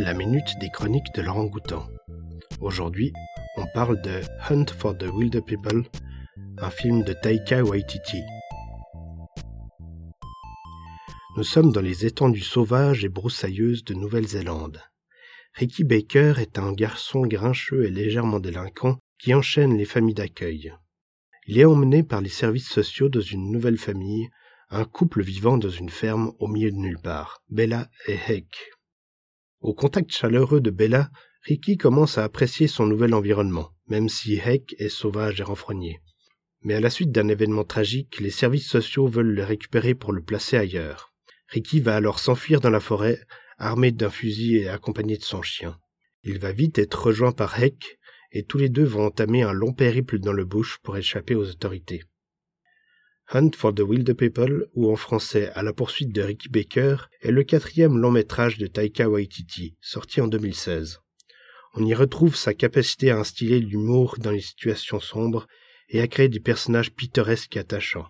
la minute des chroniques de l'orang-outan. Aujourd'hui, on parle de Hunt for the Wilder People, un film de Taika Waititi. Nous sommes dans les étendues sauvages et broussailleuses de Nouvelle-Zélande. Ricky Baker est un garçon grincheux et légèrement délinquant qui enchaîne les familles d'accueil. Il est emmené par les services sociaux dans une nouvelle famille, un couple vivant dans une ferme au milieu de nulle part, Bella et Heck. Au contact chaleureux de Bella, Ricky commence à apprécier son nouvel environnement, même si Heck est sauvage et renfrogné. Mais à la suite d'un événement tragique, les services sociaux veulent le récupérer pour le placer ailleurs. Ricky va alors s'enfuir dans la forêt, armé d'un fusil et accompagné de son chien. Il va vite être rejoint par Heck, et tous les deux vont entamer un long périple dans le bush pour échapper aux autorités. Hunt for the Wild People, ou en français À la poursuite de Ricky Baker, est le quatrième long métrage de Taika Waititi, sorti en 2016. On y retrouve sa capacité à instiller l'humour dans les situations sombres et à créer des personnages pittoresques et attachants.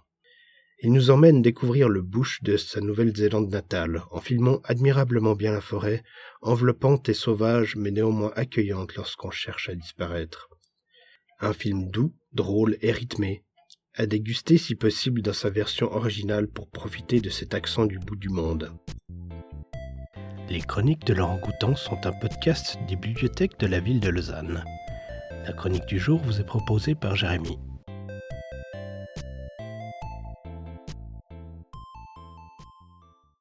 Il nous emmène découvrir le bush de sa Nouvelle-Zélande natale, en filmant admirablement bien la forêt, enveloppante et sauvage mais néanmoins accueillante lorsqu'on cherche à disparaître. Un film doux, drôle et rythmé, à déguster si possible dans sa version originale pour profiter de cet accent du bout du monde. Les chroniques de Laurent Goutan sont un podcast des bibliothèques de la ville de Lausanne. La chronique du jour vous est proposée par Jérémy.